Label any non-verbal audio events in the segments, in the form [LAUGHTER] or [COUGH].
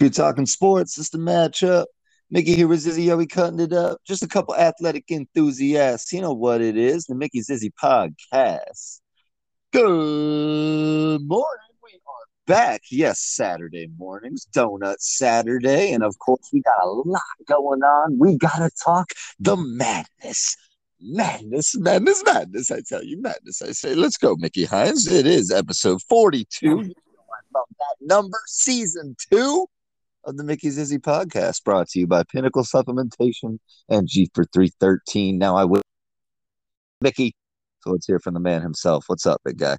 You're talking sports, it's the matchup. Mickey here with Zizzy. Are we cutting it up? Just a couple athletic enthusiasts. You know what it is the Mickey Zizzy podcast. Good morning. We are back. Yes, Saturday mornings, Donut Saturday. And of course, we got a lot going on. We got to talk the madness. Madness, madness, madness. I tell you, madness. I say, let's go, Mickey Hines. It is episode 42. You know I love that number, season two of the Mickey Zizzy podcast, brought to you by Pinnacle Supplementation and G for 313. Now I will, Mickey. So let's hear from the man himself. What's up, big guy?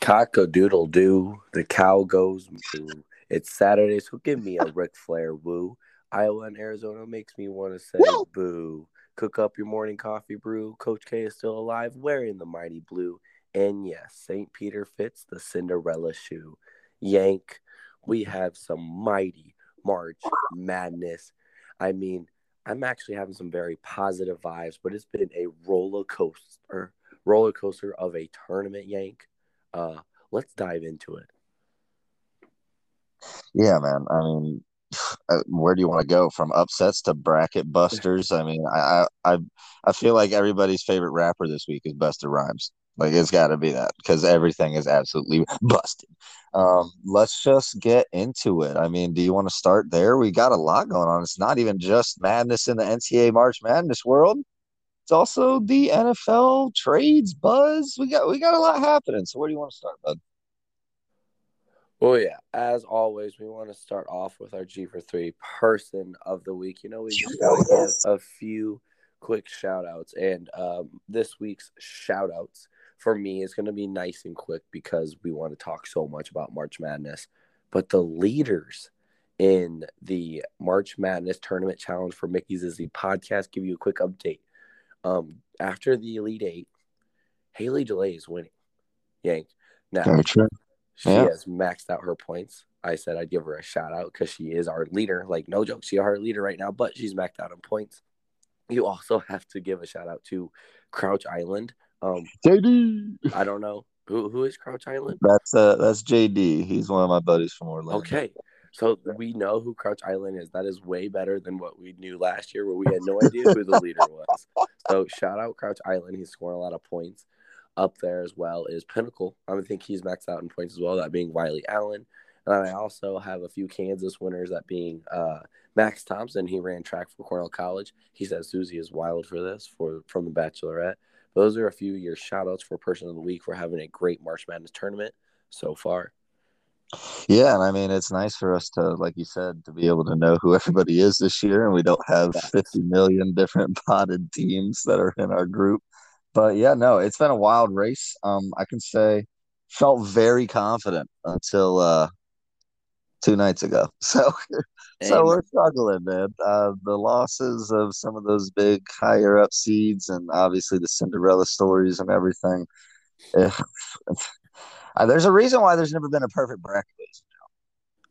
Cock a doodle doo. The cow goes moo. It's Saturday, so give me a Ric Flair woo. Iowa and Arizona makes me want to say boo. Cook up your morning coffee brew. Coach K is still alive, wearing the mighty blue. And yes, St. Peter fits the Cinderella shoe. Yank, we have some mighty March madness. I mean, I'm actually having some very positive vibes, but it's been a roller coaster, roller coaster of a tournament yank. Uh, let's dive into it. Yeah, man. I mean, where do you want to go from upsets to bracket busters? I mean, I I I feel like everybody's favorite rapper this week is Busta Rhymes. Like it's got to be that because everything is absolutely busted. Um, let's just get into it. I mean, do you want to start there? We got a lot going on. It's not even just madness in the NCAA March Madness world. It's also the NFL trades buzz. We got we got a lot happening. So where do you want to start, bud? Well, yeah, as always, we want to start off with our G for three person of the week. You know, we just got to a few quick shout outs. And um, this week's shout outs for me is going to be nice and quick because we want to talk so much about March Madness. But the leaders in the March Madness Tournament Challenge for Mickey's Zizzy podcast give you a quick update. Um, after the Elite Eight, Haley Delay is winning. Yank. Now, she yeah. has maxed out her points. I said I'd give her a shout out because she is our leader. Like, no joke, she's our leader right now, but she's maxed out on points. You also [LAUGHS] have to give a shout out to Crouch Island um, JD. I don't know who who is Crouch Island. That's uh that's JD. He's one of my buddies from Orlando. Okay, so we know who Crouch Island is. That is way better than what we knew last year, where we had no idea who the leader was. So shout out Crouch Island. He's scoring a lot of points. Up there as well is Pinnacle. I think he's maxed out in points as well. That being Wiley Allen. And I also have a few Kansas winners, that being uh, Max Thompson. He ran track for Cornell College. He says Susie is wild for this for from the Bachelorette. Those are a few of your shout outs for person of the week for having a great March Madness tournament so far. Yeah, and I mean it's nice for us to, like you said, to be able to know who everybody is this year, and we don't have fifty million different [LAUGHS] potted teams that are in our group. But yeah, no, it's been a wild race. Um, I can say felt very confident until uh two nights ago. [LAUGHS] So so we're struggling, man. Uh, the losses of some of those big higher up seeds, and obviously the Cinderella stories and everything. [LAUGHS] uh, there's a reason why there's never been a perfect bracket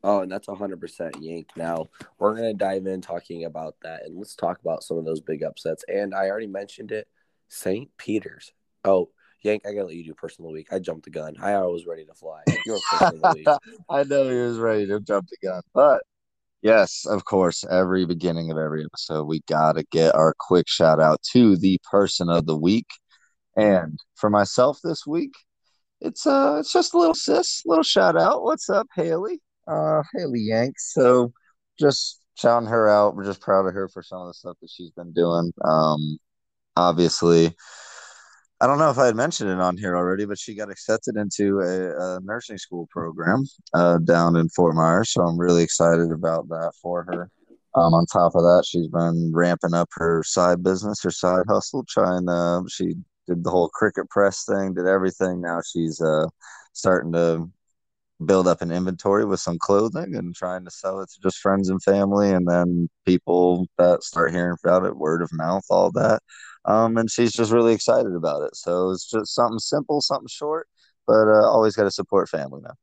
Oh, and that's 100% Yank. Now, we're going to dive in talking about that, and let's talk about some of those big upsets. And I already mentioned it St. Peter's. Oh, Yank, I gotta let you do person of the week. I jumped the gun. I was ready to fly. [LAUGHS] I know he was ready to jump the gun, but yes, of course, every beginning of every episode, we gotta get our quick shout out to the person of the week. And for myself this week, it's uh, it's just a little sis, little shout out. What's up, Haley? Uh, Haley Yank. So just shouting her out. We're just proud of her for some of the stuff that she's been doing. Um, obviously I don't know if I had mentioned it on here already, but she got accepted into a, a nursing school program uh, down in Fort Myers. So I'm really excited about that for her. Um, on top of that, she's been ramping up her side business, her side hustle, trying to, she did the whole Cricut press thing, did everything. Now she's uh, starting to build up an inventory with some clothing and trying to sell it to just friends and family. And then people that start hearing about it, word of mouth, all that. Um, and she's just really excited about it. So it's just something simple, something short, but uh, always got to support family now.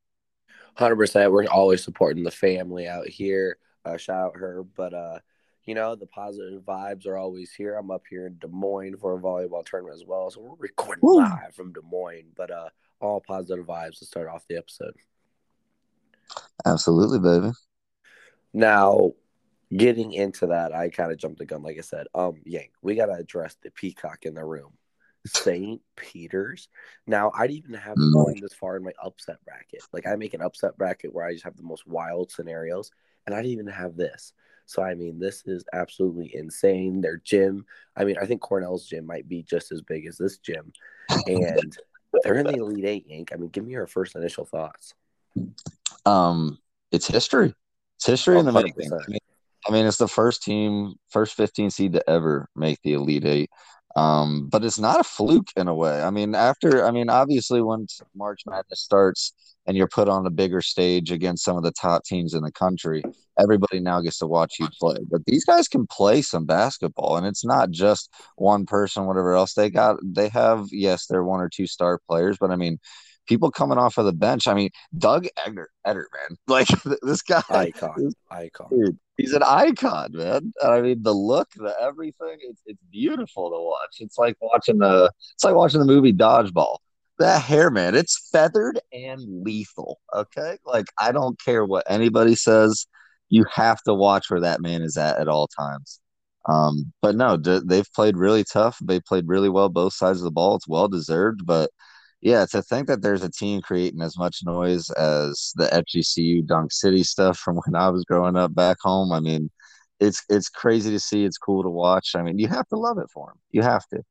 Hundred percent. We're always supporting the family out here. Uh, shout out her, but uh, you know the positive vibes are always here. I'm up here in Des Moines for a volleyball tournament as well, so we're recording Woo. live from Des Moines. But uh, all positive vibes to start off the episode. Absolutely, baby. Now, getting into that, I kind of jumped the gun, like I said. Um, Yank, we gotta address the peacock in the room. St. Peter's. Now, I'd even have No. going this far in my upset bracket. Like, I make an upset bracket where I just have the most wild scenarios, and I didn't even have this. So, I mean, this is absolutely insane. Their gym, I mean, I think Cornell's gym might be just as big as this gym, and they're in the Elite Eight, Yank. I mean, give me your first initial thoughts. Um, it's history. It's history in the making. I mean, I mean, it's the first team, first 15 seed to ever make the Elite Eight. Um, but it's not a fluke in a way. I mean, after, I mean, obviously, once March Madness starts and you're put on a bigger stage against some of the top teams in the country, everybody now gets to watch you play. But these guys can play some basketball, and it's not just one person, whatever else they got. They have, yes, they're one or two star players, but I mean, people coming off of the bench. I mean, Doug Egger, Edert, man, [LAUGHS] like this guy, Icon, icon. dude, he's an icon, man. I mean, the look, the everything, it's it's beautiful to watch. It's like watching the it's like watching the movie Dodgeball. That hair, man, it's feathered and lethal. Okay, like I don't care what anybody says, you have to watch where that man is at at all times. Um, but no, d- they've played really tough. They played really well both sides of the ball. It's well deserved, but yeah, to think that there's a team creating as much noise as the FGCU Dunk City stuff from when I was growing up back home, I mean, it's it's crazy to see. It's cool to watch. I mean, you have to love it for them. You have to.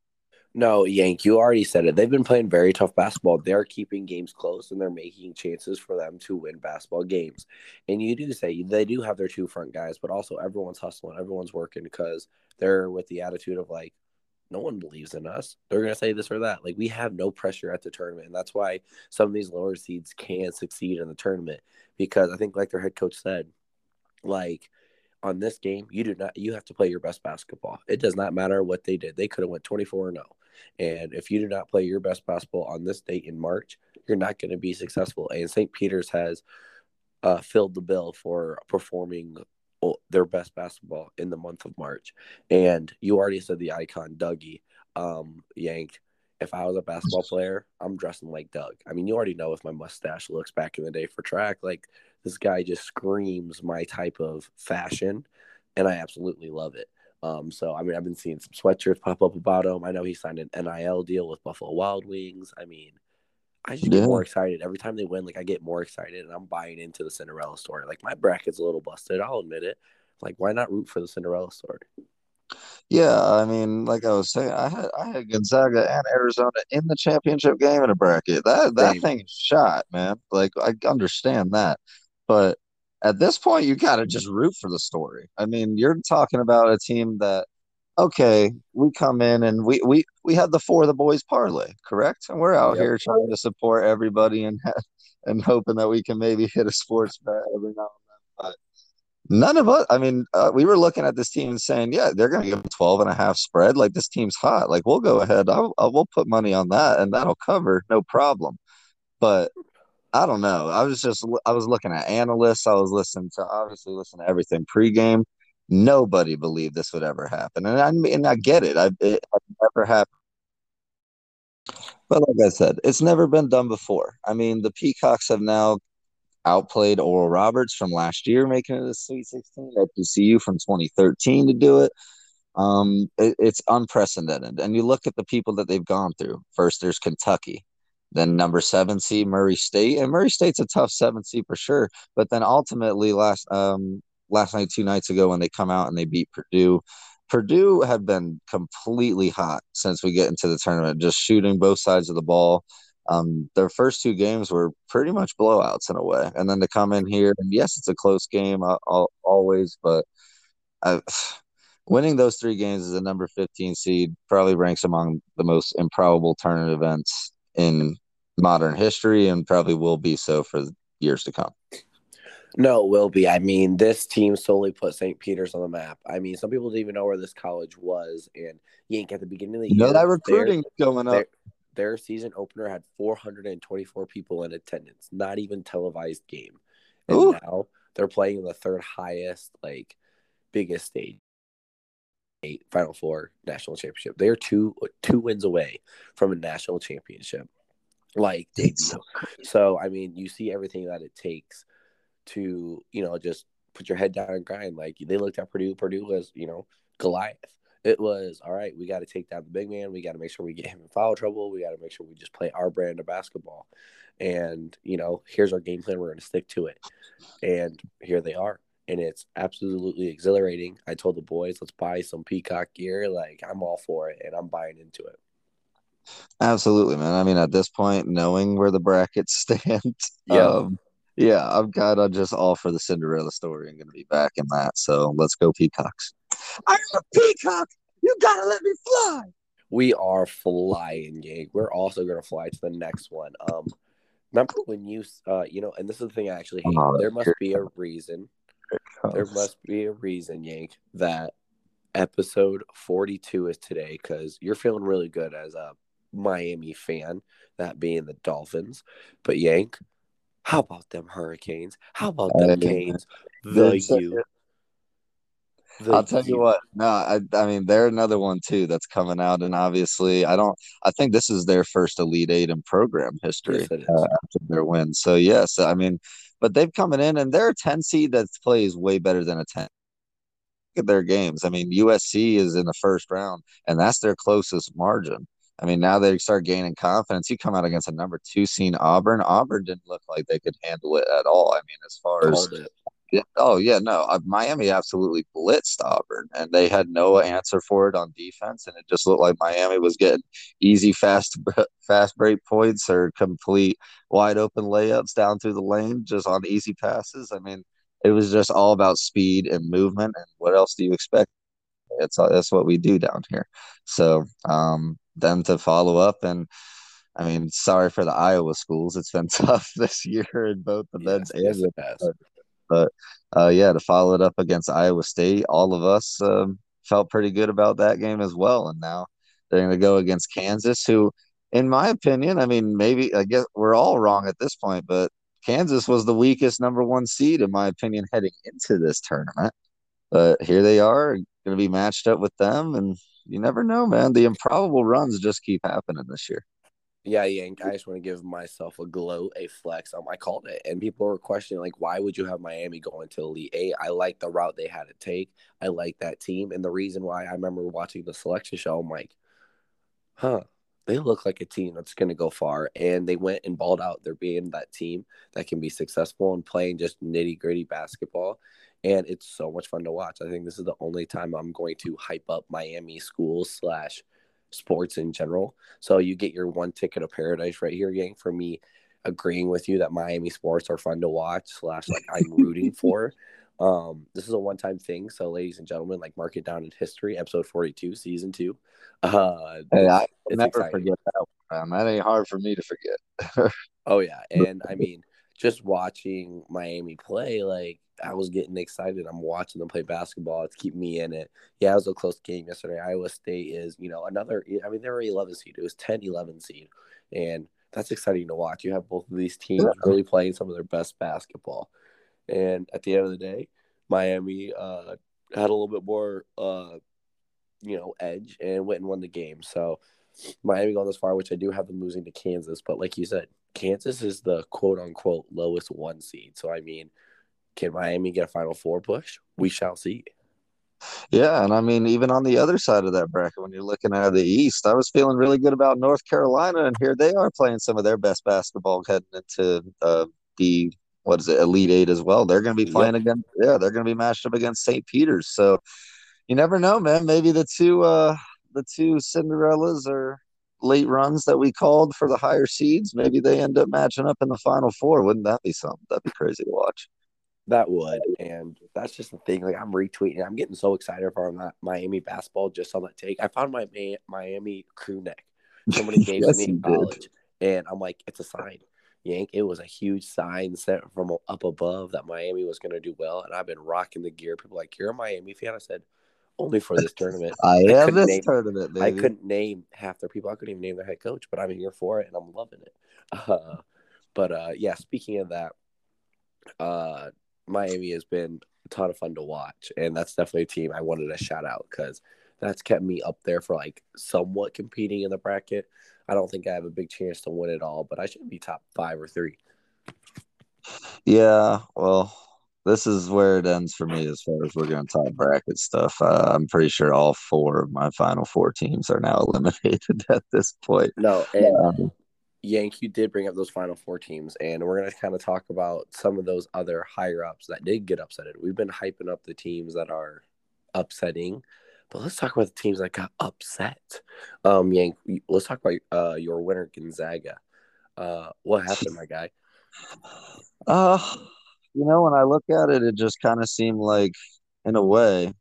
No, Yank, you already said it. They've been playing very tough basketball. They're keeping games close and they're making chances for them to win basketball games. And you do say they do have their two front guys, but also everyone's hustling, everyone's working because they're with the attitude of like, no one believes in us. They're going to say this or that. Like, we have no pressure at the tournament. And that's why some of these lower seeds can succeed in the tournament because I think, like their head coach said, like, on this game, you do not you have to play your best basketball. It does not matter what they did. They could have went 24 and 0. And if you do not play your best basketball on this date in March, you're not going to be successful. And St. Peter's has uh, filled the bill for performing their best basketball in the month of March. And you already said the icon Dougie um, Yank. If I was a basketball player, I'm dressing like Doug. I mean, you already know if my mustache looks back in the day for track, like this guy just screams my type of fashion, and I absolutely love it. Um, so I mean, I've been seeing some sweatshirts pop up about him. I know he signed an NIL deal with Buffalo Wild Wings. I mean, I just get more excited every time they win. Like I get more excited, and I'm buying into the Cinderella story. Like my bracket's a little busted. I'll admit it. Like why not root for the Cinderella story? Yeah, I mean, like I was saying, I had I had Gonzaga and Arizona in the championship game in a bracket. That that Same. thing is shot, man. Like I understand that, but at this point, you gotta just root for the story. I mean, you're talking about a team that, okay, we come in and we we we had the four of the boys parlay, correct? And we're out Yep. here trying to support everybody and [LAUGHS] and hoping that we can maybe hit a sports bet every now and then. But None of us, I mean, uh, we were looking at this team and saying, yeah, they're going to give a 12 and a half spread. Like, this team's hot. Like, we'll go ahead. I'll, I'll, we'll put money on that and that'll cover. No problem. But I don't know. I was just, I was looking at analysts. I was listening to, obviously, listen to everything pregame. Nobody believed this would ever happen. And I, and I get it. I, it, it never happened. But like I said, it's never been done before. I mean, the Peacocks have now outplayed Oral Roberts from last year, making it a Sweet 16. At FGCU from 2013 to do it. Um, it, it's unprecedented. And you look at the people that they've gone through. First, there's Kentucky, then number seven seed Murray State, and Murray State's a tough seven seed for sure. But then ultimately, last um last night, two nights ago, when they come out and they beat Purdue. Purdue have been completely hot since we get into the tournament, just shooting both sides of the ball. Um, their first two games were pretty much blowouts in a way, and then to come in here and yes, it's a close game uh, always, but I, [SIGHS] winning those three games as a number 15 seed probably ranks among the most improbable tournament events in modern history, and probably will be so for years to come. No, it will be. I mean, this team solely put St. Peter's on the map. I mean, some people didn't even know where this college was. And Yank at the beginning of the you year, know that recruiting their, going up. Their, their, season opener had 424 people in attendance, not even televised game. And Ooh. now they're playing in the third highest, like, biggest stage. Eight Final Four national championship. They are two two wins away from a national championship, like. So, so I mean, you see everything that it takes to you know just put your head down and grind. Like they looked at Purdue. Purdue was you know Goliath. It was all right. We got to take down the big man. We got to make sure we get him in foul trouble. We got to make sure we just play our brand of basketball. And you know, here's our game plan. We're going to stick to it. And here they are and it's absolutely exhilarating. I told the boys, let's buy some Peacock gear. Like I'm all for it, and I'm buying into it. Absolutely, man. I mean, at this point, knowing where the brackets [LAUGHS] stand, yeah, um, yeah, I'm kind of just all for the Cinderella story I'm going to be back in that. So let's go Peacocks. I'm a peacock. You gotta let me fly. We are flying, gang. We're also gonna fly to the next one. Um, remember when you, uh, you know, and this is the thing I actually hate. Oh, there must be a reason there must be a reason, Yank, that episode 42 is today because you're feeling really good as a Miami fan, that being the Dolphins. But Yank, how about them Hurricanes? How about them Canes? The you. The I'll tell you what. No, I, I mean they're another one too that's coming out, and obviously I don't. I think this is their first Elite Eight in program history yes, uh, after their win. So yes, I mean but they've coming in and they're a 10 seed that plays way better than a 10 Look at their games. I mean, USC is in the first round, and that's their closest margin. I mean, now they start gaining confidence. You come out against a number two seed Auburn. Auburn didn't look like they could handle it at all. I mean, as far as. Yeah, oh yeah, no. Uh, Miami absolutely blitzed Auburn, and they had no answer for it on defense, and it just looked like Miami was getting easy, fast, [LAUGHS] fast break points or complete wide open layups down through the lane, just on easy passes. I mean, it was just all about speed and movement. And what else do you expect? It's that's what we do down here. So um, them to follow up and. I mean, sorry for the Iowa schools. It's been [LAUGHS] tough this year in both the men's and the past, but uh, yeah, to follow it up against Iowa State, all of us um, felt pretty good about that game as well. And now they're going to go against Kansas, who, in my opinion, I mean, maybe I guess we're all wrong at this point, but Kansas was the weakest number one seed, in my opinion, heading into this tournament. But here they are, going to be matched up with them. And you never know, man. The improbable runs just keep happening this year. Yeah, Yank. I just want to give myself a glow, a flex. Um, I called it, and people were questioning like, why would you have Miami go into Elite Eight? I like the route they had to take. I like that team, and the reason why I remember watching the selection show, I'm like, huh, they look like a team that's going to go far, and they went and balled out. They're being that team that can be successful and playing just nitty gritty basketball, and it's so much fun to watch. I think this is the only time I'm going to hype up Miami schools slash sports in general. So you get your one ticket of paradise right here, gang. For me, agreeing with you that Miami sports are fun to watch slash like I'm rooting [LAUGHS] for. Um, this is a one time thing. So, ladies and gentlemen, like mark it down in history, episode 42, season two. Uh, hey, I never exciting. forget that one. That ain't hard for me to forget. [LAUGHS] oh, yeah. And I mean, just watching Miami play, like I was getting excited. I'm watching them play basketball. It's keeping me in it. Yeah, it was a close game yesterday. Iowa State is, you know, another, I mean, they were 11 seed. It was 10 11 seed. And that's exciting to watch. You have both of these teams really playing some of their best basketball. And at the end of the day, Miami uh, had a little bit more, uh, you know, edge and went and won the game. So Miami going this far, which I do have them losing to Kansas. But like you said, Kansas is the quote unquote lowest one seed. So, I mean, can Miami get a Final Four push? We shall see. Yeah, and I mean, even on the other side of that bracket, when you're looking at the East, I was feeling really good about North Carolina, and here they are playing some of their best basketball heading into uh, the what is it, Elite Eight as well. They're going to be playing yep. against, yeah, they're going to be matched up against St. Peter's. So you never know, man. Maybe the two, uh, the two Cinderellas are late runs that we called for the higher seeds, maybe they end up matching up in the final four. Wouldn't that be something? That'd be crazy to watch. That would, and that's just the thing. Like I'm retweeting, I'm getting so excited for Miami basketball just on that take. I found my Miami crew neck. Somebody [LAUGHS] gave yes, me in college, and I'm like, it's a sign. Yank, it was a huge sign set from up above that Miami was going to do well, and I've been rocking the gear. People like, you're a Miami fan. I said, only for this tournament. [LAUGHS] I am this name, tournament, baby. I couldn't name half their people. I couldn't even name their head coach, but I'm here for it and I'm loving it. [LAUGHS] Uh, but uh, yeah, speaking of that, uh, Miami has been a ton of fun to watch, and that's definitely a team I wanted to shout out because that's kept me up there for like somewhat competing in the bracket. I don't think I have a big chance to win it all, but I should be top five or three. Yeah, well, this is where it ends for me as far as we're going to talk bracket stuff. Uh, I'm pretty sure all four of my final four teams are now [LAUGHS] eliminated at this point. No, and um, Yank, you did bring up those final four teams, and we're going to kind of talk about some of those other higher ups that did get upsetted. We've been hyping up the teams that are upsetting, but let's talk about the teams that got upset. Um, Yank, let's talk about uh, your winner Gonzaga. Uh, what happened, my guy? [SIGHS] Uh, you know, when I look at it, it just kind of seemed like, in a way,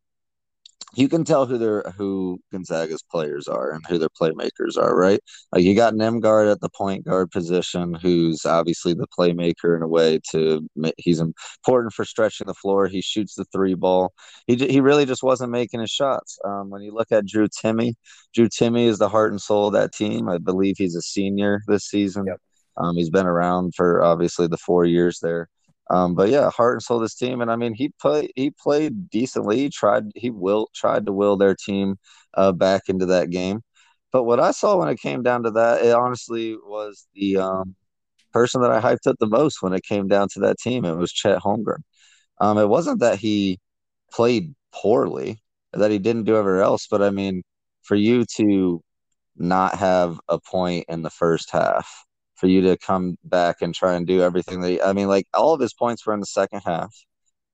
you can tell who their who Gonzaga's players are and who their playmakers are, right? Like you got Nembhard at the point guard position, who's obviously the playmaker in a way. To he's important for stretching the floor. He shoots the three ball. He he really just wasn't making his shots. Um, when you look at Drew Timme, Drew Timme is the heart and soul of that team. I believe he's a senior this season. Yep. Um, he's been around for obviously the four years there. Um, but yeah, heart and soul this team, and I mean, he played he played decently. He tried he will tried to will their team uh, back into that game. But what I saw when it came down to that, it honestly was the um, person that I hyped up the most when it came down to that team. It was Chet Holmgren. Um, it wasn't that he played poorly, that he didn't do everywhere else, but I mean, for you to not have a point in the first half for you to come back and try and do everything that he, I mean, like all of his points were in the second half.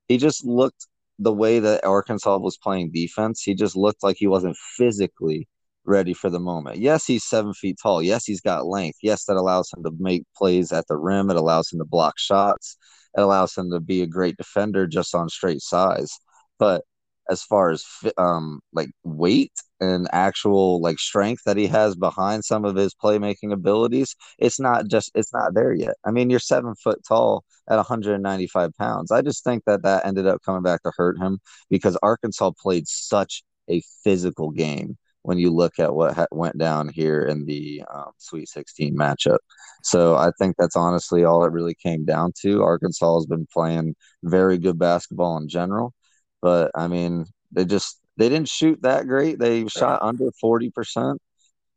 He just looked the way that Arkansas was playing defense. He just looked like he wasn't physically ready for the moment. Yes, he's seven feet tall. Yes, he's got length. Yes, that allows him to make plays at the rim. It allows him to block shots. It allows him to be a great defender just on straight size. But as far as um like weight and actual like strength that he has behind some of his playmaking abilities it's not just it's not there yet i mean you're seven foot tall at 195 pounds i just think that that ended up coming back to hurt him because arkansas played such a physical game when you look at what ha- went down here in the um, Sweet 16 matchup. So I think that's honestly all it really came down to. Arkansas has been playing very good basketball in general. But I mean, they just they didn't shoot that great. They shot under forty percent,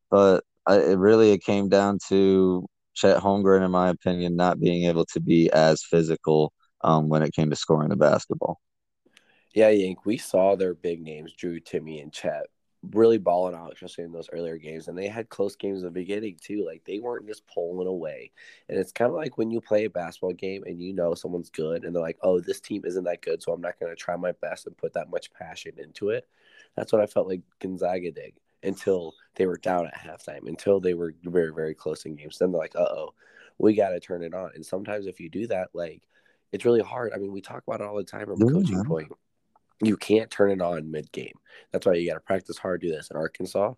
but I, it really it came down to Chet Holmgren, in my opinion, not being able to be as physical um, when it came to scoring the basketball. Yeah, Yank, we saw their big names, Drew, Timme, and Chet, really balling out, especially in those earlier games. And they had close games in the beginning too. Like they weren't just pulling away. And it's kind of like when you play a basketball game and you know someone's good and they're like, oh, this team isn't that good. So I'm not going to try my best and put that much passion into it. That's what I felt like Gonzaga did until they were down at halftime, until they were very, very close in games. Then they're like, uh oh, we got to turn it on. And sometimes if you do that, like, it's really hard. I mean, we talk about it all the time from a coaching point you can't turn it on mid game. That's why you got to practice hard. Do this in Arkansas.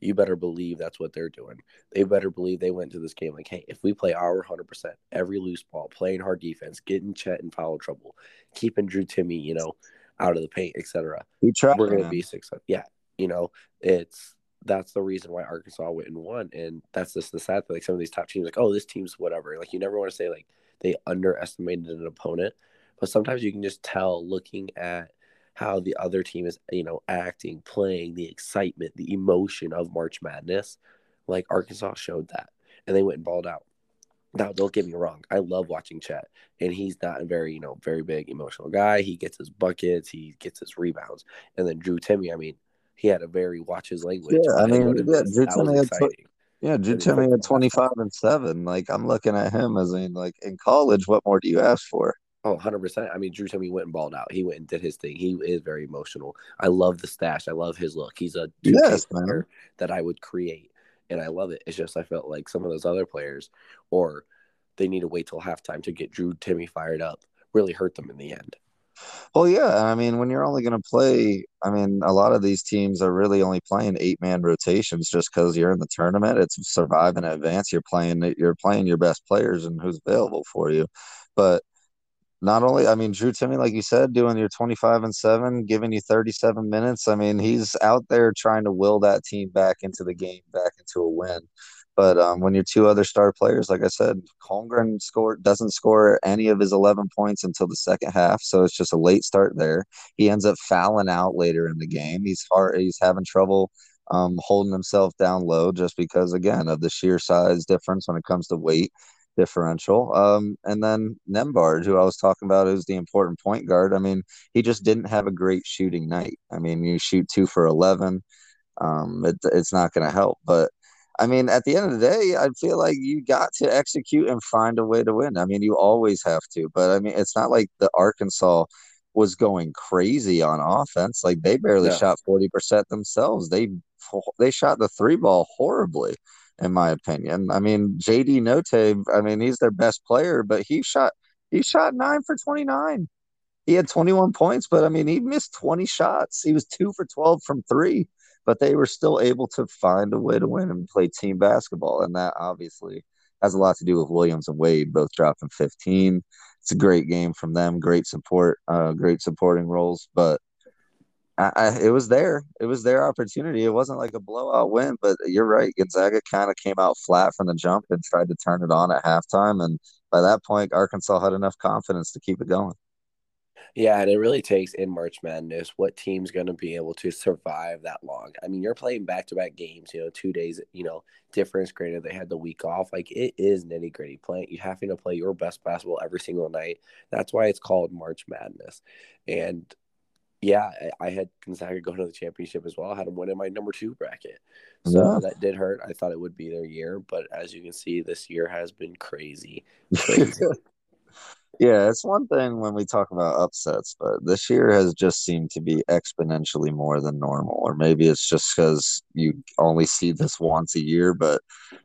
You better believe that's what they're doing. They better believe they went to this game like, hey, if we play our 100%, every loose ball, playing hard defense, getting Chet in foul trouble, keeping Drew Timme, you know, out of the paint, etc. We We're going to be successful. Yeah, you know, it's that's the reason why Arkansas went and won, and that's just the sad thing. Like some of these top teams, like, oh, this team's whatever. Like you never want to say like they underestimated an opponent, but sometimes you can just tell looking at how the other team is, you know, acting, playing, the excitement, the emotion of March Madness. Like Arkansas showed that, and they went and balled out. Now, don't get me wrong. I love watching Chet, and he's not a very, you know, very big emotional guy. He gets his buckets, he gets his rebounds, and then Drew Timme. I mean, he had a very watch his language. Yeah, I mean, yeah, Drew Timme had tw- yeah, Drew Timme had twenty five and seven. Like I'm looking at him as in like in college. What more do you ask for? Oh, 100%. I mean, Drew Timme went and balled out. He went and did his thing. He is very emotional. I love the stash. I love his look. He's a yes, player that I would create, and I love it. It's just I felt like some of those other players, or they need to wait till halftime to get Drew Timme fired up, really hurt them in the end. Well, yeah. I mean, when you're only going to play, I mean, a lot of these teams are really only playing eight man rotations just because you're in the tournament. It's survive and advance. You're playing, you're playing your best players and who's available for you. But not only, I mean, Drew Timme, like you said, doing your 25 and 7, giving you 37 minutes. I mean, he's out there trying to will that team back into the game, back into a win. But um, when your two other star players, like I said, Holmgren scored doesn't score any of his 11 points until the second half, so it's just a late start there. He ends up fouling out later in the game. He's hard, he's having trouble um, holding himself down low just because, again, of the sheer size difference when it comes to weight differential. Um, and then Nembhard, who I was talking about, is the important point guard. I mean, he just didn't have a great shooting night. I mean, you shoot two for 11, um, it, it's not going to help. But I mean, at the end of the day, I feel like you got to execute and find a way to win. I mean, you always have to. But I mean, it's not like the Arkansas was going crazy on offense. Like they barely yeah. shot 40% themselves. They they shot the three ball horribly in my opinion. I mean, JD Notae, I mean, he's their best player, but he shot he shot 9 for 29. He had 21 points, but I mean, he missed 20 shots. He was 2 for 12 from 3, but they were still able to find a way to win and play team basketball, and that obviously has a lot to do with Williams and Wade both dropping 15. It's a great game from them, great support, uh, great supporting roles, but I, it was there. It was their opportunity. It wasn't like a blowout win, but you're right. Gonzaga kind of came out flat from the jump and tried to turn it on at halftime. And by that point, Arkansas had enough confidence to keep it going. Yeah, and it really takes in March Madness what team's going to be able to survive that long. I mean, you're playing back to back games, you know, two days, you know, difference. Granted, they had the week off. Like it is nitty gritty playing. You having to play your best basketball every single night. That's why it's called March Madness. And yeah, I had Gonzaga go to the championship as well. I had them win in my number two bracket. So yeah. that did hurt. I thought it would be their year, but as you can see, this year has been crazy. [LAUGHS] crazy. yeah, it's one thing when we talk about upsets, but this year has just seemed to be exponentially more than normal. Or maybe it's just because you only see this once a year, but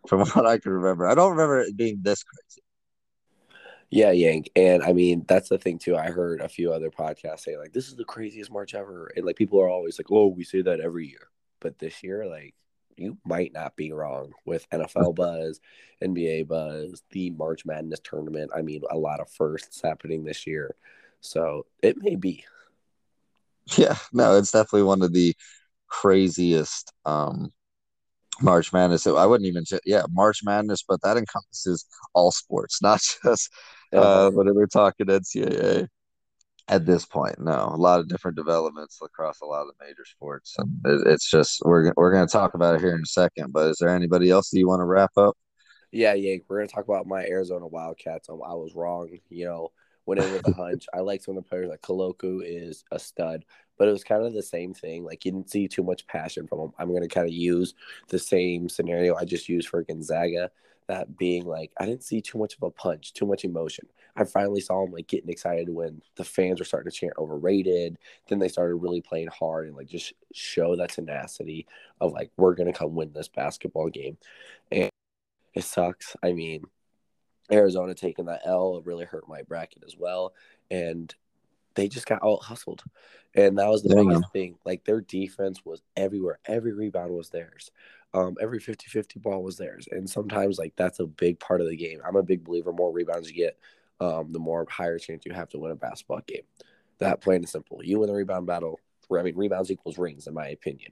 from [LAUGHS] what I can remember, I don't remember it being this crazy. Yeah, Yank. And I mean, that's the thing too. I heard a few other podcasts say like this is the craziest March ever. And like people are always like, Oh, we say that every year. But this year, like you might not be wrong with NFL [LAUGHS] buzz, NBA buzz, the March Madness tournament. I mean, a lot of firsts happening this year. So it may be. Yeah, no, it's definitely one of the craziest um March Madness. I wouldn't even say, yeah, March Madness, but that encompasses all sports, [LAUGHS] not just uh, whatever we're talking NCAA at this point. No, a lot of different developments across a lot of the major sports, and it, it's just we're we're going to talk about it here in a second. But is there anybody else that you want to wrap up? Yeah, yeah, we're going to talk about my Arizona Wildcats. Um, I was wrong, you know, went in with a hunch. I like some of the players. Like Koloko is a stud, but it was kind of the same thing. Like you didn't see too much passion from him. I'm going to kind of use the same scenario I just used for Gonzaga that being like I didn't see too much of a punch, too much emotion. I finally saw him like getting excited when the fans were starting to chant overrated. Then they started really playing hard and like just show that tenacity of like we're gonna come win this basketball game. And it sucks. I mean, Arizona taking that L really hurt my bracket as well. And they just got out hustled. And that was the biggest thing. Like their defense was everywhere. Every rebound was theirs um, every 50 50 ball was theirs. And sometimes, like, that's a big part of the game. I'm a big believer more rebounds you get, um, the more higher chance you have to win a basketball game. That plain and simple. You win the rebound battle. I mean, rebounds equals rings, in my opinion.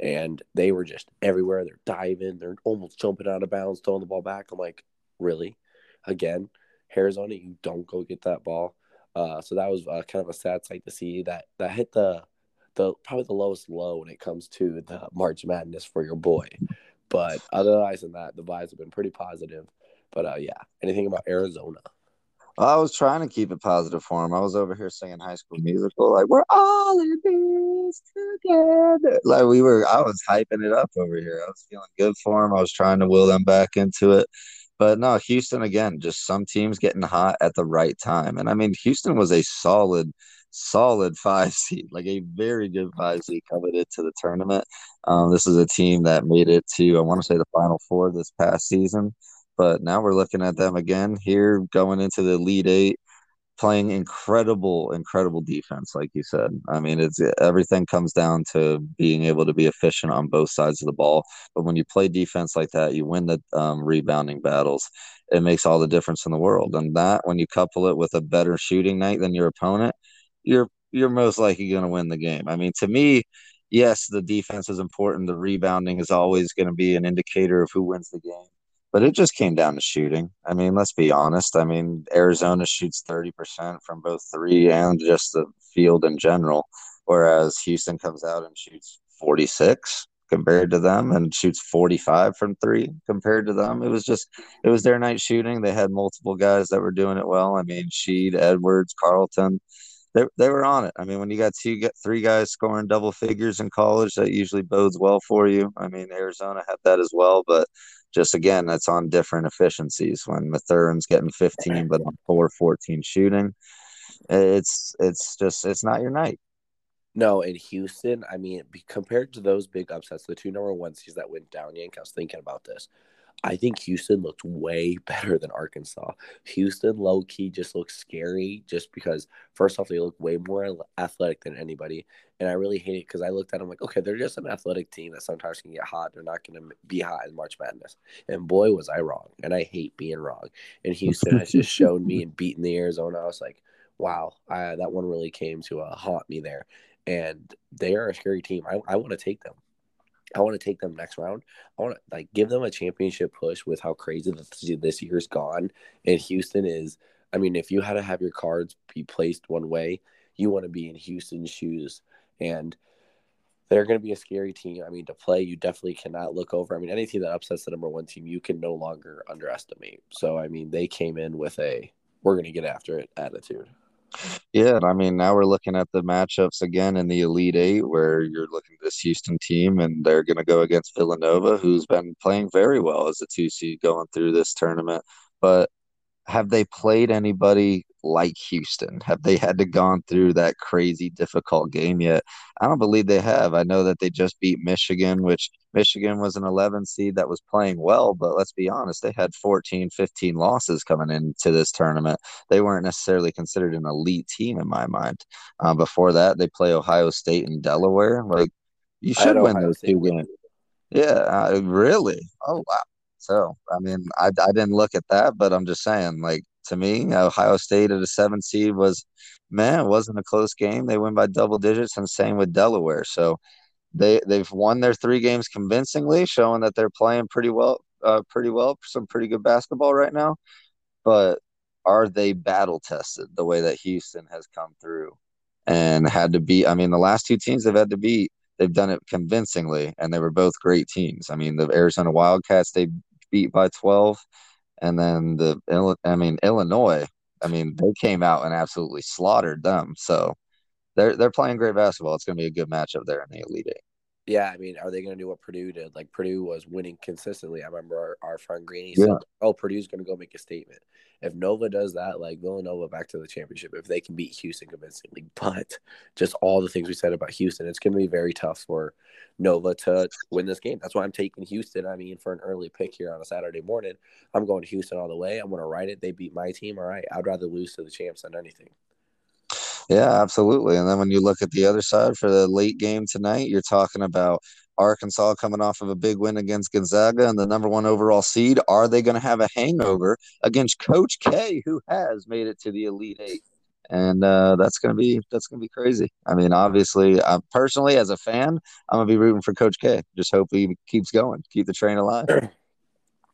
And they were just everywhere. They're diving. They're almost jumping out of bounds, throwing the ball back. I'm like, really? Again, hairs on it. You don't go get that ball. Uh, so that was uh, kind of a sad sight to see that that hit the the probably the lowest low when it comes to the March Madness for your boy. But [SIGHS] otherwise than that, the vibes have been pretty positive. But uh, yeah, anything about Arizona? I was trying to keep it positive for him. I was over here singing High School Musical, like we're all in this together. Like we were, I was hyping it up over here. I was feeling good for him. I was trying to will them back into it. But no, Houston again, just some teams getting hot at the right time. And I mean, Houston was a solid solid five seed, like a very good five seed coming into the tournament. Um, this is a team that made it to, I want to say, the final four this past season. But now we're looking at them again here going into the lead eight, playing incredible, incredible defense, like you said. I mean, it's everything comes down to being able to be efficient on both sides of the ball. But when you play defense like that, you win the um, rebounding battles. It makes all the difference in the world. And that, when you couple it with a better shooting night than your opponent, you're you're most likely going to win the game. I mean, to me, yes, the defense is important. The rebounding is always going to be an indicator of who wins the game. But it just came down to shooting. I mean, let's be honest. I mean, Arizona shoots 30% from both three and just the field in general, whereas Houston comes out and shoots 46. compared to them and shoots 45 from three compared to them. It was just, it was their night shooting. They had multiple guys that were doing it well. I mean, Shead, Edwards, Carlton, they, they were on it. I mean, when you got two, three guys scoring double figures in college, that usually bodes well for you. I mean, Arizona had that as well, but just again, that's on different efficiencies. When Mathurin's getting 15, but on 4 14 shooting, it's it's just it's not your night. No, in Houston, I mean, compared to those big upsets, the two number one seeds that went down, Yank, I was thinking about this. I think Houston looked way [LAUGHS] better than Arkansas. Houston low key just looks scary just because first off they look way more athletic than anybody, and I really hate it because I looked at them like okay they're just an athletic team that sometimes can get hot. They're not going to be hot in March Madness, and boy was I wrong, and I hate being wrong. And Houston has just shown me and beaten the Arizona. I was like, wow, I, that one really came to uh, haunt me there, and they are a scary team. I, I want to take them. I want to take them next round. I want to like give them a championship push with how crazy this, year's gone. And Houston is, I mean, if you had to have your cards be placed one way, you want to be in Houston's shoes. And they're going to be a scary team. I mean, to play, you definitely cannot look over. I mean, any team that upsets the number one team, you can no longer underestimate. So, I mean, they came in with a we're going to get after it attitude. Yeah, I mean, now we're looking at the matchups again in the Elite Eight, where you're looking at this Houston team, and they're going to go against Villanova, who's been playing very well as a two seed going through this tournament. But have they played anybody like Houston? Have they had to gone through that crazy difficult game yet? I don't believe they have. I know that they just beat Michigan, which Michigan was an 11 seed that was playing well, but let's be honest, they had 14, 15 losses coming into this tournament. They weren't necessarily considered an elite team in my mind. Uh, before that, they play Ohio State and Delaware. Like you should win Ohio those State two games. Yeah, uh, really? Oh wow. So I mean, I, I didn't look at that, but I'm just saying, like to me, Ohio State at a seven seed was, man, it wasn't a close game. They win by double digits, and same with Delaware. So they they've won their three games convincingly, showing that they're playing pretty well, uh, pretty well, some pretty good basketball right now. But are they battle tested the way that Houston has come through and had to beat? I mean, the last two teams they've had to beat, they've done it convincingly, and they were both great teams. I mean, the Arizona Wildcats they beat by twelve and then the I mean Illinois, I mean they came out and absolutely slaughtered them. So they're they're playing great basketball. It's going to be a good matchup there in the Elite Eight. Yeah, I mean, are they going to do what Purdue did? Like Purdue was winning consistently. I remember our, our friend Greeny yeah. said, "Oh, Purdue's going to go make a statement." If Nova does that, like Villanova back to the championship, if they can beat Houston convincingly, [LAUGHS] but just all the things we said about Houston, it's going to be very tough for Nova to win this game. That's why I'm taking Houston. I mean, for an early pick here on a Saturday morning, I'm going to Houston all the way. I'm going to ride it. They beat my team. All right. I'd rather lose to the champs than anything. Yeah, absolutely. And then when you look at the other side for the late game tonight, you're talking about Arkansas coming off of a big win against Gonzaga and the number one overall seed. Are they going to have a hangover against Coach K, who has made it to the Elite Eight? And uh, that's gonna be that's gonna be crazy. I mean, obviously, uh, personally as a fan, I'm gonna be rooting for Coach K. Just hope he keeps going, keep the train alive.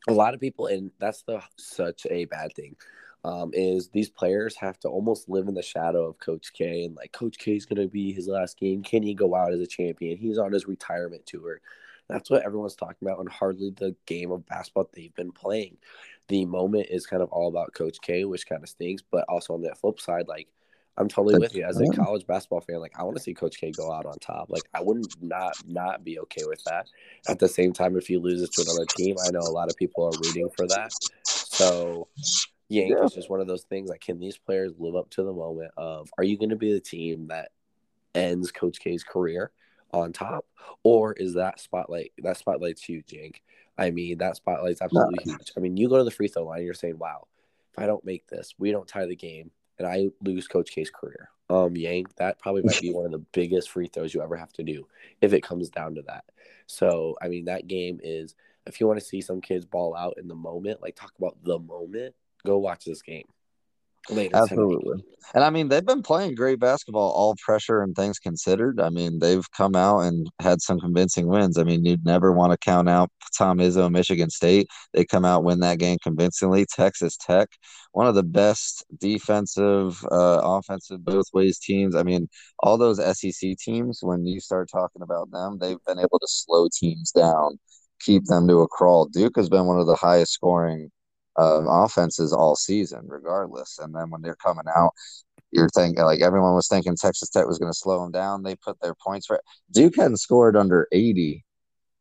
A lot of people, and that's the such a bad thing um, is these players have to almost live in the shadow of Coach K and like Coach K is going to be his last game. Can he go out as a champion? He's on his retirement tour. That's what everyone's talking about, and hardly the game of basketball they've been playing. The moment is kind of all about Coach K, which kind of stinks. But also on the flip side, like I'm totally with you as a college basketball fan. Like I want to see Coach K go out on top. Like I wouldn't not not be okay with that. At the same time, if he loses to another team, I know a lot of people are rooting for that. So Yank yeah. is just one of those things. Like, can these players live up to the moment of are you going to be the team that ends Coach K's career on top, or is that spotlight that spotlight's huge, Yank? I mean, that spotlight's absolutely no. huge. I mean, you go to the free throw line, you're saying, "Wow, if I don't make this, we don't tie the game, and I lose Coach K's career." Um, Yank, that probably might be one of the biggest free throws you ever have to do if it comes down to that. So, I mean, that game is if you want to see some kids ball out in the moment, like talk about the moment, go watch this game. later. Absolutely. And I mean, they've been playing great basketball, all pressure and things considered. I mean, they've come out and had some convincing wins. I mean, you'd never want to count out Tom Izzo, Michigan State. They come out, win that game convincingly. Texas Tech, one of the best defensive, uh, offensive, both ways teams. I mean, all those SEC teams, when you start talking about them, they've been able to slow teams down, keep them to a crawl. Duke has been one of the highest scoring offenses all season, regardless. And then when they're coming out, you're thinking like everyone was thinking Texas Tech was going to slow them down. They put their points for Duke hadn't scored under 80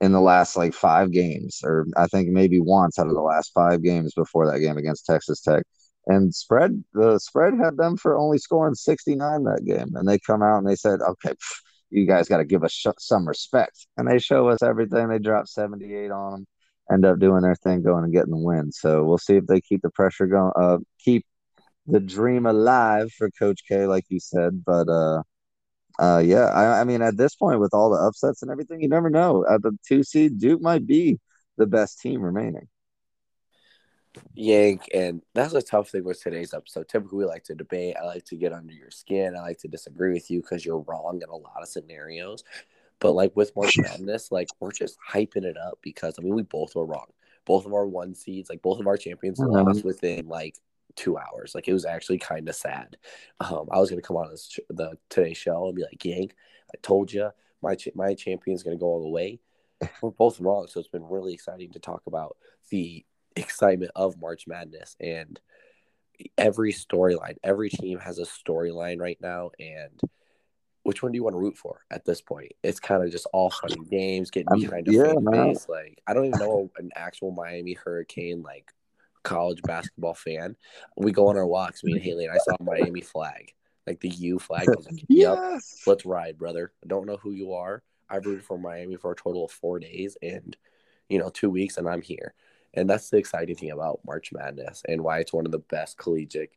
in the last like five games, or I think maybe once out of the last five games before that game against Texas Tech. And spread the spread had them for only scoring 69 that game. And they come out and they said, okay, pff, you guys got to give us sh- some respect. And they show us everything. They drop 78 on them end up doing their thing, going and getting the win. So we'll see if they keep the pressure going, uh, keep the dream alive for Coach K, like you said. But uh, uh, yeah, I, I mean, at this point, with all the upsets and everything, you never know. At the two seed, Duke might be the best team remaining. Yank, and that's a tough thing with today's episode. Typically, we like to debate. I like to get under your skin. I like to disagree with you because you're wrong in a lot of scenarios. But like with March [LAUGHS] Madness, like we're just hyping it up because I mean we both were wrong. Both of our one seeds, like both of our champions, mm-hmm. lost within like two hours. Like it was actually kind of sad. Um, I was gonna come on this, the Today Show and be like, "Yank, I told you my ch- my champion's gonna go all the way." [LAUGHS] We're both wrong, so it's been really exciting to talk about the excitement of March Madness and every storyline. Every team has a storyline right now, and which one do you want to root for at this point? It's kind of just all fun and games, getting behind a yeah, fan base. Like I don't even know [LAUGHS] an actual Miami Hurricane like college basketball fan. We go on our walks, me and [LAUGHS] Haley, and I saw a Miami flag, like the U flag. I was like, [LAUGHS] "Yep, yes. let's ride, brother." I don't know who you are. I've rooted for Miami for a total of four days and you know two weeks, and I'm here. And that's the exciting thing about March Madness and why it's one of the best collegiate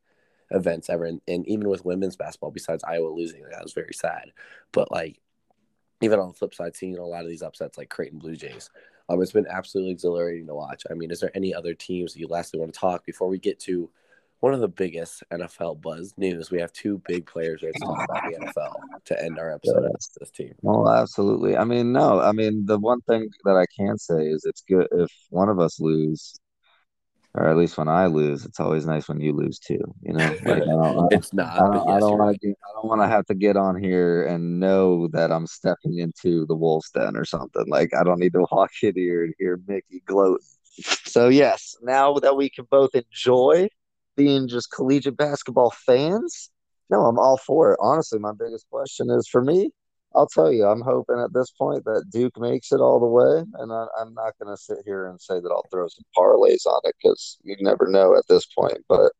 events ever. And, and even with women's basketball, besides Iowa losing, like, that was very sad. But like, even on the flip side, seeing a lot of these upsets like Creighton Blue Jays, um, it's been absolutely exhilarating to watch. I mean, is there any other teams that you lastly want to talk before we get to one of the biggest NFL buzz news? We have two big players right to talk about the NFL to end our episode yeah. this team. Well, absolutely. I mean, no, I mean the one thing that I can say is it's good if one of us lose or at least when I lose, it's always nice when you lose too. You know, [LAUGHS] like, it's not. I don't, yes, don't want to. I don't want to have to get on here and know that I'm stepping into the wolf's den or something. Like I don't need to walk in here and hear Mickey gloat. So yes, now that we can both enjoy being just collegiate basketball fans, no, I'm all for it. Honestly, my biggest question is for me I'll tell you, I'm hoping at this point that Duke makes it all the way, and I, am not going to sit here and say that I'll throw some parlays on it because you never know at this point. But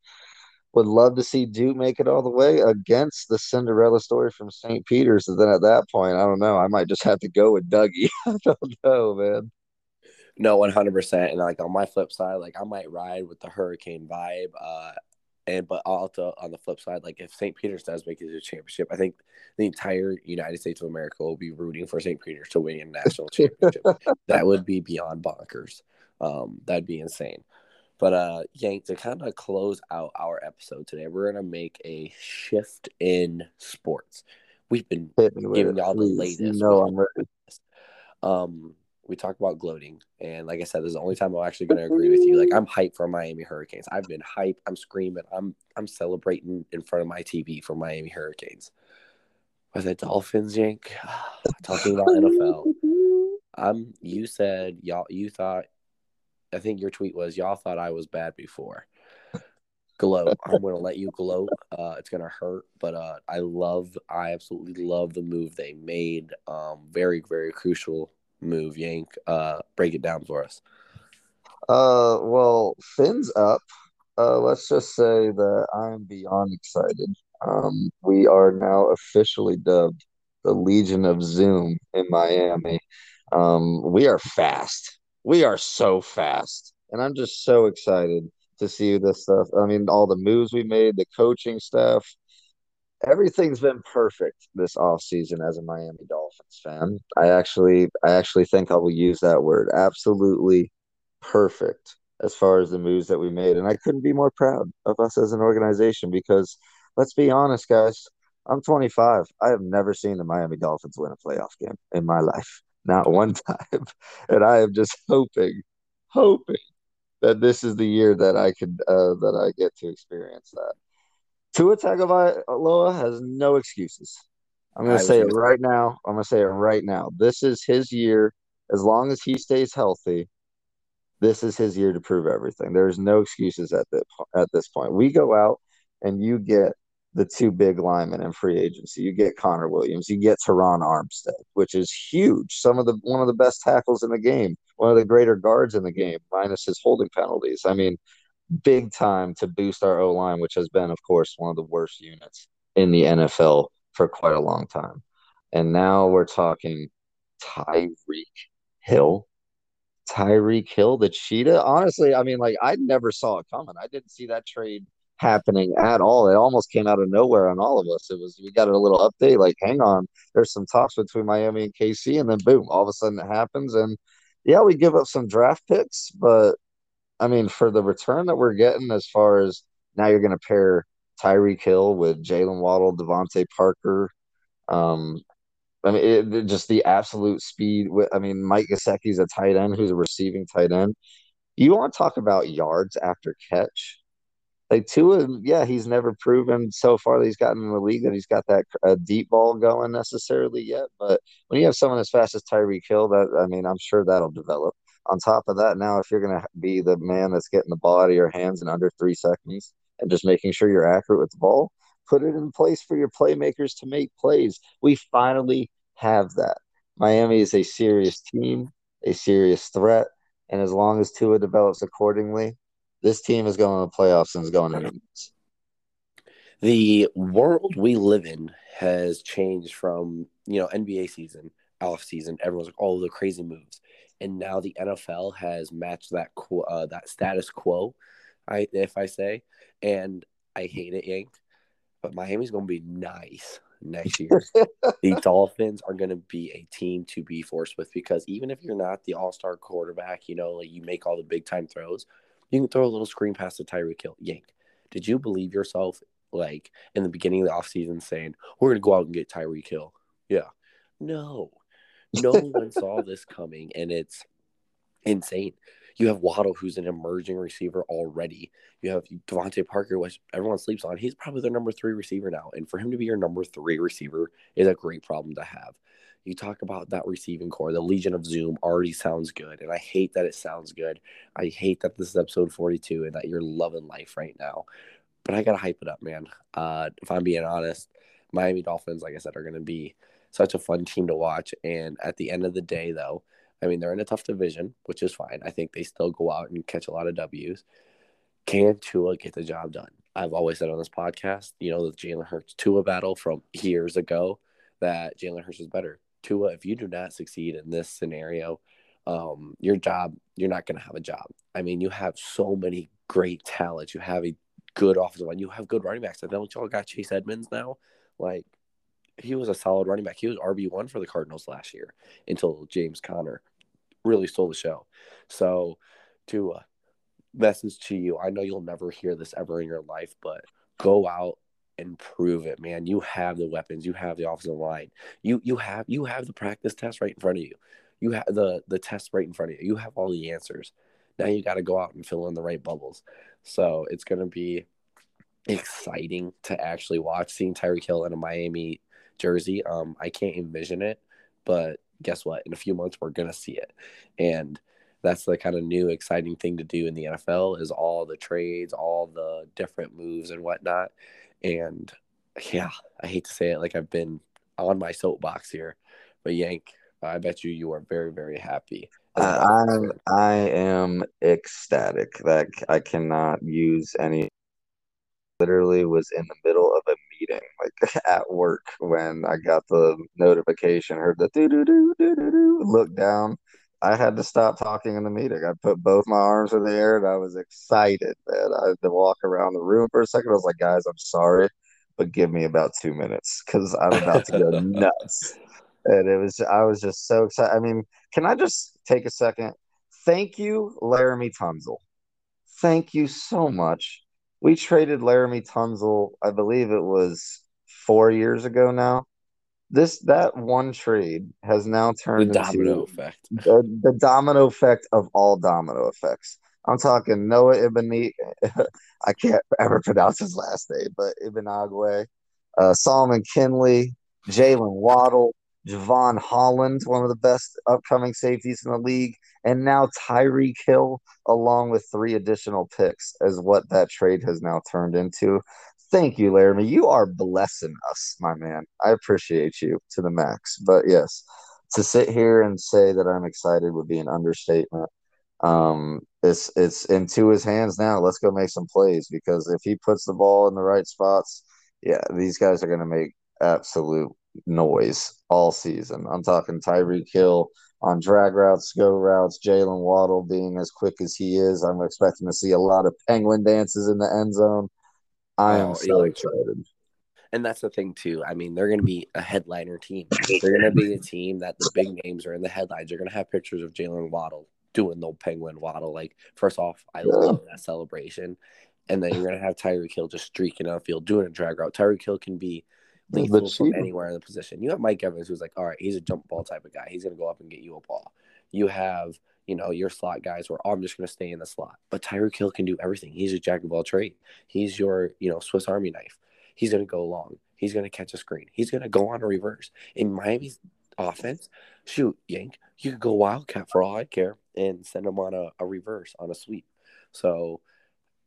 would love to see Duke make it all the way against the Cinderella story from St. Peter's. And then at that point, I don't know. I might just have to go with Dougie. [LAUGHS] I don't know, man. No, one hundred percent. And like on my flip side, like I might ride with the hurricane vibe. Uh, and but also on the flip side, like if St. Peter's does make it to a championship, I think the entire United States of America will be rooting for St. Peter's to win a national championship. [LAUGHS] that would be beyond bonkers. Um, that'd be insane. But uh, Yank, to kind of close out our episode today, we're gonna make a shift in sports. We've been giving y'all the latest. Know I'm ready. Um, we talk about gloating, and like I said, this is the only time I'm actually going to agree with you. Like I'm hyped for Miami Hurricanes. I've been hyped. I'm screaming. I'm I'm celebrating in front of my TV for Miami Hurricanes. But the Dolphins, Yank, [SIGHS] talking about NFL. Um, you said y'all. You thought. I think your tweet was y'all thought I was bad before. Gloat. I'm going to let you gloat. Uh, it's going to hurt, but uh, I love. I absolutely love the move they made. Um, very very crucial move, Yank? Uh, break it down for us. Uh, well, fins up. Uh, let's just say that I'm beyond excited. Um, we are now officially dubbed the Legion of Zoom in Miami. Um, we are fast. We are so fast, and I'm just so excited to see this stuff. I mean, all the moves we made, the coaching stuff, everything's been perfect this off season as a Miami Dolphins fan. I actually I actually think I will use that word. Absolutely perfect as far as the moves that we made. And I couldn't be more proud of us as an organization because let's be honest, guys, I'm 25. I have never seen the Miami Dolphins win a playoff game in my life, not one [LAUGHS] time. And I am just hoping, hoping that this is the year that I could uh, that I get to experience that. Tua Tagovailoa has no excuses. I'm going to say it right now. I'm going to say it right now. This is his year. As long as he stays healthy, this is his year to prove everything. There's no excuses at the at this point. We go out and you get the two big linemen in free agency. You get Connor Williams, you get Terron Armstead, which is huge. Some of the one of the best tackles in the game, one of the greater guards in the game, minus his holding penalties. I mean, big time to boost our O line, which has been, of course, one of the worst units in the NFL for quite a long time. And now we're talking Tyreek Hill. Tyreek Hill, the cheetah. Honestly, I mean, like I never saw it coming. I didn't see that trade happening at all. It almost came out of nowhere on all of us. It was we got a little update, like, hang on, there's some talks between Miami and KC, and then boom, all of a sudden it happens. And yeah, we give up some draft picks, but I mean, for the return that we're getting, as far as now you're going to pair Tyreek Hill with Jalen Waddle, DeVante Parker. Um, I mean, it, it, just the absolute speed. With, I mean, Mike Gesicki's a tight end who's a receiving tight end. You want to talk about yards after catch? like two Tua, yeah, he's never proven so far that he's gotten in the league that he's got that uh, deep ball going necessarily yet. But when you have someone as fast as Tyreek Hill, that I mean, I'm sure that'll develop. On top of that, now if you're going to be the man that's getting the ball out of your hands in under three seconds and just making sure you're accurate with the ball, put it in place for your playmakers to make plays. We finally have that. Miami is a serious team, a serious threat, and as long as Tua develops accordingly, this team is going to the playoffs and is going to the world we live in has changed from you know NBA season, off season. Everyone's like, "Oh, the crazy moves," and now the NFL has matched that uh, that status quo. I if I say, and I hate it, Yank, but Miami's going to be nice next year. [LAUGHS] the Dolphins are going to be a team to be forced with because even if you're not the all star quarterback, you know, like you make all the big time throws, you can throw a little screen pass to Tyreek Hill. Yank. Did you believe yourself like in the beginning of the offseason saying, we're going to go out and get Tyreek Hill? Yeah. No. No one [LAUGHS] saw this coming, and it's insane. You have Waddle, who's an emerging receiver already. You have DeVante Parker, which everyone sleeps on. He's probably their number three receiver now. And for him to be your number three receiver is a great problem to have you talk about that receiving corps, the Legion of Zoom already sounds good. And I hate that it sounds good. I hate that this is episode 42 and that you're loving life right now. But I got to hype it up, man. Uh, if I'm being honest, Miami Dolphins, like I said, are going to be such a fun team to watch. And at the end of the day, though, I mean, they're in a tough division, which is fine. I think they still go out and catch a lot of W's. Can Tua get the job done? I've always said on this podcast, you know, the Jalen Hurts Tua battle from years ago, that Jalen Hurts is better. Tua, if you do not succeed in this scenario, um, your job, you're not going to have a job. I mean, you have so many great talents. You have a good offensive line. You have good running backs. I know y'all got Chase Edmonds now. Like, he was a solid running back. He was RB1 for the Cardinals last year until James Conner really stole the show. So, Tua, message to you. I know you'll never hear this ever in your life, but go out and prove it, man. You have the weapons, you have the offensive line, you you have you have the practice test right in front of you, you have the the test right in front of you. You have all the answers. Now you got to go out and fill in the right bubbles. So it's gonna be exciting to actually watch seeing Tyreek Hill in a Miami jersey. Um, I can't envision it, but guess what? In a few months, we're gonna see it, and that's the kind of new exciting thing to do in the NFL is all the trades, all the different moves and whatnot. And yeah, I hate to say it, like I've been on my soapbox here, but Yank, I bet you you are very, very happy. I, I am ecstatic that I cannot use any. Literally was in the middle of a like [LAUGHS] at work, when I got the notification, heard the doo doo doo doo doo doo, look down. I had to stop talking in the meeting. I put both my arms in the air and I was excited, man. I had to walk around the room for a second. I was like, guys, I'm sorry, but give me about two minutes because I'm about to go [LAUGHS] nuts. And it was, I was just so excited. I mean, can I just take a second? Thank you, Laremy Tunsil. thank you so much. We traded Laremy Tunsil, I believe it was four years ago now. This that one trade has now turned the domino effect. the, the domino effect of all domino effects. I'm talking Noah Ibn. [LAUGHS] I can't ever pronounce his last name, but Igbenegbu, uh, Solomon Kindley, Jalen Waddle, Jevon Holland, one of the best upcoming safeties in the league, and now Tyreek Hill, along with three additional picks, is what that trade has now turned into. Thank you, Laremy. You are blessing us, my man. I appreciate you to the max. But yes, to sit here and say that I'm excited would be an understatement. Um, it's it's into his hands now. Let's go make some plays because if he puts the ball in the right spots, yeah, these guys are going to make absolute noise all season. I'm talking Tyreek Hill on drag routes, go routes, Jalen Waddle being as quick as he is. I'm expecting to see a lot of penguin dances in the end zone. I am oh, so excited. And that's the thing too. I mean, they're going to be a headliner team. They're going to be a team that the big names are in the headlines. They're going to have pictures of Jalen Waddle doing the penguin waddle. Like, first off, I love that celebration. And then you're going to have Tyreek Hill just streaking on field, doing a drag route. Tyreek Hill can be lethal from anywhere in the position. You have Mike Evans, who's like, all right, he's a jump ball type of guy. He's going to go up and get you a ball. You have, you know, your slot guys where oh, I'm just going to stay in the slot. But Tyreek Hill can do everything. He's a jack of all trades. He's your, you know, Swiss Army knife. He's going to go long. He's going to catch a screen. He's going to go on a reverse. In Miami's offense, shoot, Yank, you could go wildcat for all I care and send him on a, a reverse on a sweep. So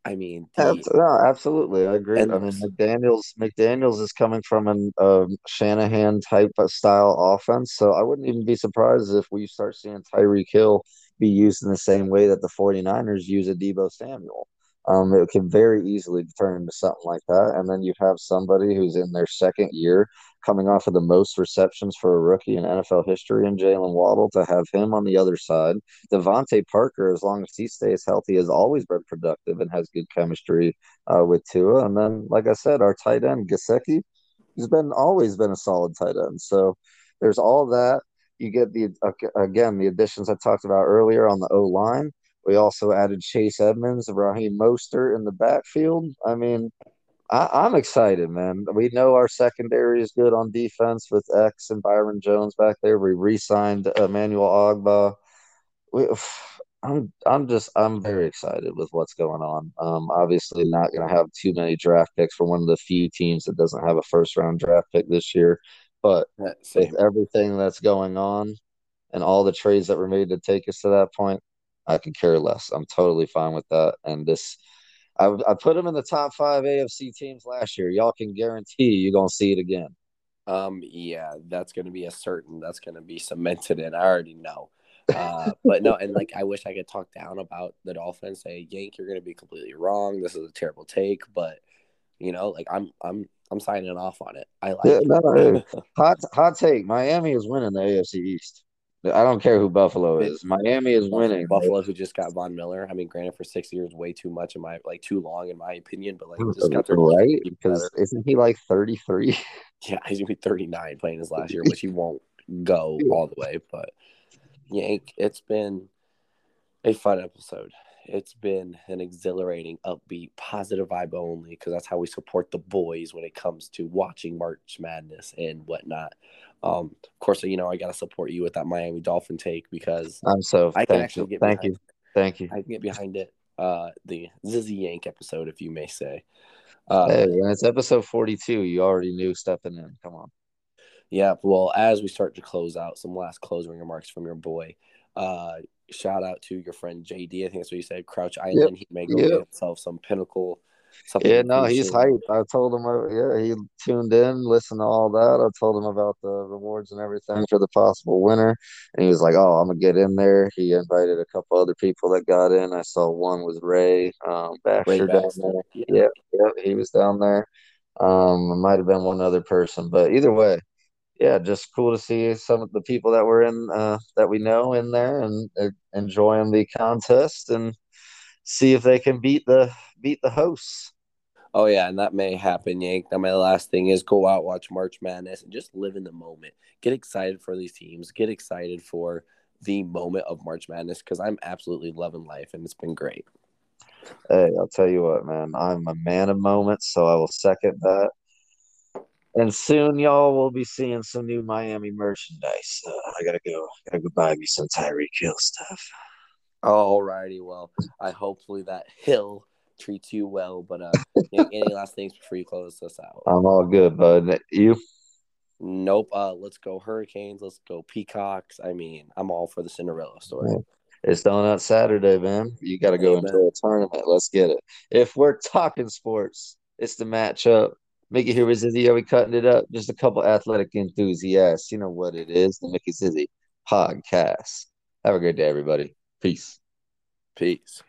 I mean, the, no, absolutely, I agree. I mean, McDaniel's McDaniel's is coming from an um, Shanahan type of style offense, so I wouldn't even be surprised if we start seeing Tyreek Hill be used in the same way that the 49ers use a Deebo Samuel. Um, it can very easily turn into something like that, and then you have somebody who's in their second year coming off of the most receptions for a rookie in NFL history in Jalen Waddle to have him on the other side. DeVante Parker, as long as he stays healthy, has always been productive and has good chemistry uh, with Tua. And then, like I said, our tight end Gesicki, he's been always been a solid tight end. So there's all that. You get the again the additions I talked about earlier on the O line. We also added Chase Edmonds, Raheem Mostert in the backfield. I mean, I, am excited, man. We know our secondary is good on defense with X and Byron Jones back there. We re-signed Emmanuel Ogbah. We, I'm I'm just I'm very excited with what's going on. Um, obviously not going to have too many draft picks for one of the few teams that doesn't have a first round draft pick this year, but with everything that's going on and all the trades that were made to take us to that point, I could care less. I'm totally fine with that. And this I, I put them in the top five AFC teams last year. Y'all can guarantee you're gonna see it again. Um, yeah, that's gonna be a certain. That's gonna be cemented in. I already know. Uh, but no, and like I wish I could talk down about the Dolphins. Say, Yank, you're gonna be completely wrong. This is a terrible take, but you know, like I'm, I'm, I'm signing off on it. I like. Yeah, no, [LAUGHS] hot, hot take. Miami is winning the AFC East. I don't care who Buffalo is. Miami is winning. Buffalo, who just got Von Miller. I mean, granted, for six years, way too much in my like too long in my opinion. But like, just got their right because isn't he like thirty three? [LAUGHS] Yeah, he's gonna be thirty nine playing his last year, which he [LAUGHS] won't go all the way. But Yank, it's been a fun episode. It's been an exhilarating, upbeat, positive vibe only because that's how we support the boys when it comes to watching March Madness and whatnot. Um, of course, you know I got to support you with that Miami Dolphin take because I'm so. I can actually you. get. Thank you. It. Thank you. I can get behind it. Uh, the Zizzy Yank episode, if you may say. Uh, hey, it's episode 42. You already knew stepping in. Come on. Yeah. Well, as we start to close out, some last closing remarks from your boy. Uh, shout out to your friend JD. I think that's what you said. Crouch Island. Yep. He may go yep. get himself some pinnacle yeah, no, he's hyped. I told him, uh, yeah, he tuned in, listened to all that. I told him about the rewards and everything for the possible winner, and he was like, "Oh, I'm gonna get in there." He invited a couple other people that got in. I saw one was Ray um, Baxter, Ray down there. Yeah. yeah, yeah, he was down there. Um, it might have been one other person, but either way, yeah, just cool to see some of the people that were in uh, that we know in there and uh, enjoying the contest and see if they can beat the beat the hosts. Oh yeah, and that may happen, Yank. Now my last thing is go out, watch March Madness, and just live in the moment. Get excited for these teams. Get excited for the moment of March Madness because I'm absolutely loving life, and it's been great. Hey, I'll tell you what, man. I'm a man of moments, so I will second that. And soon, y'all will be seeing some new Miami merchandise. Uh, I gotta go. I Gotta go buy me some Tyreek Hill stuff. Alrighty, well, I hopefully that Hill treats you well. But uh, any last things before you close us out? I'm all good, bud. You? Nope. Uh, let's go Hurricanes. Let's go Peacocks. I mean, I'm all for the Cinderella story. It's Donut Saturday, man. You got to go enjoy a tournament. Let's get it. If we're talking sports, it's the matchup. Mickey here with Zizzy. Are we cutting it up? Just a couple athletic enthusiasts. You know what it is. The Mickey Zizzy podcast. Have a great day, everybody. Peace. Peace.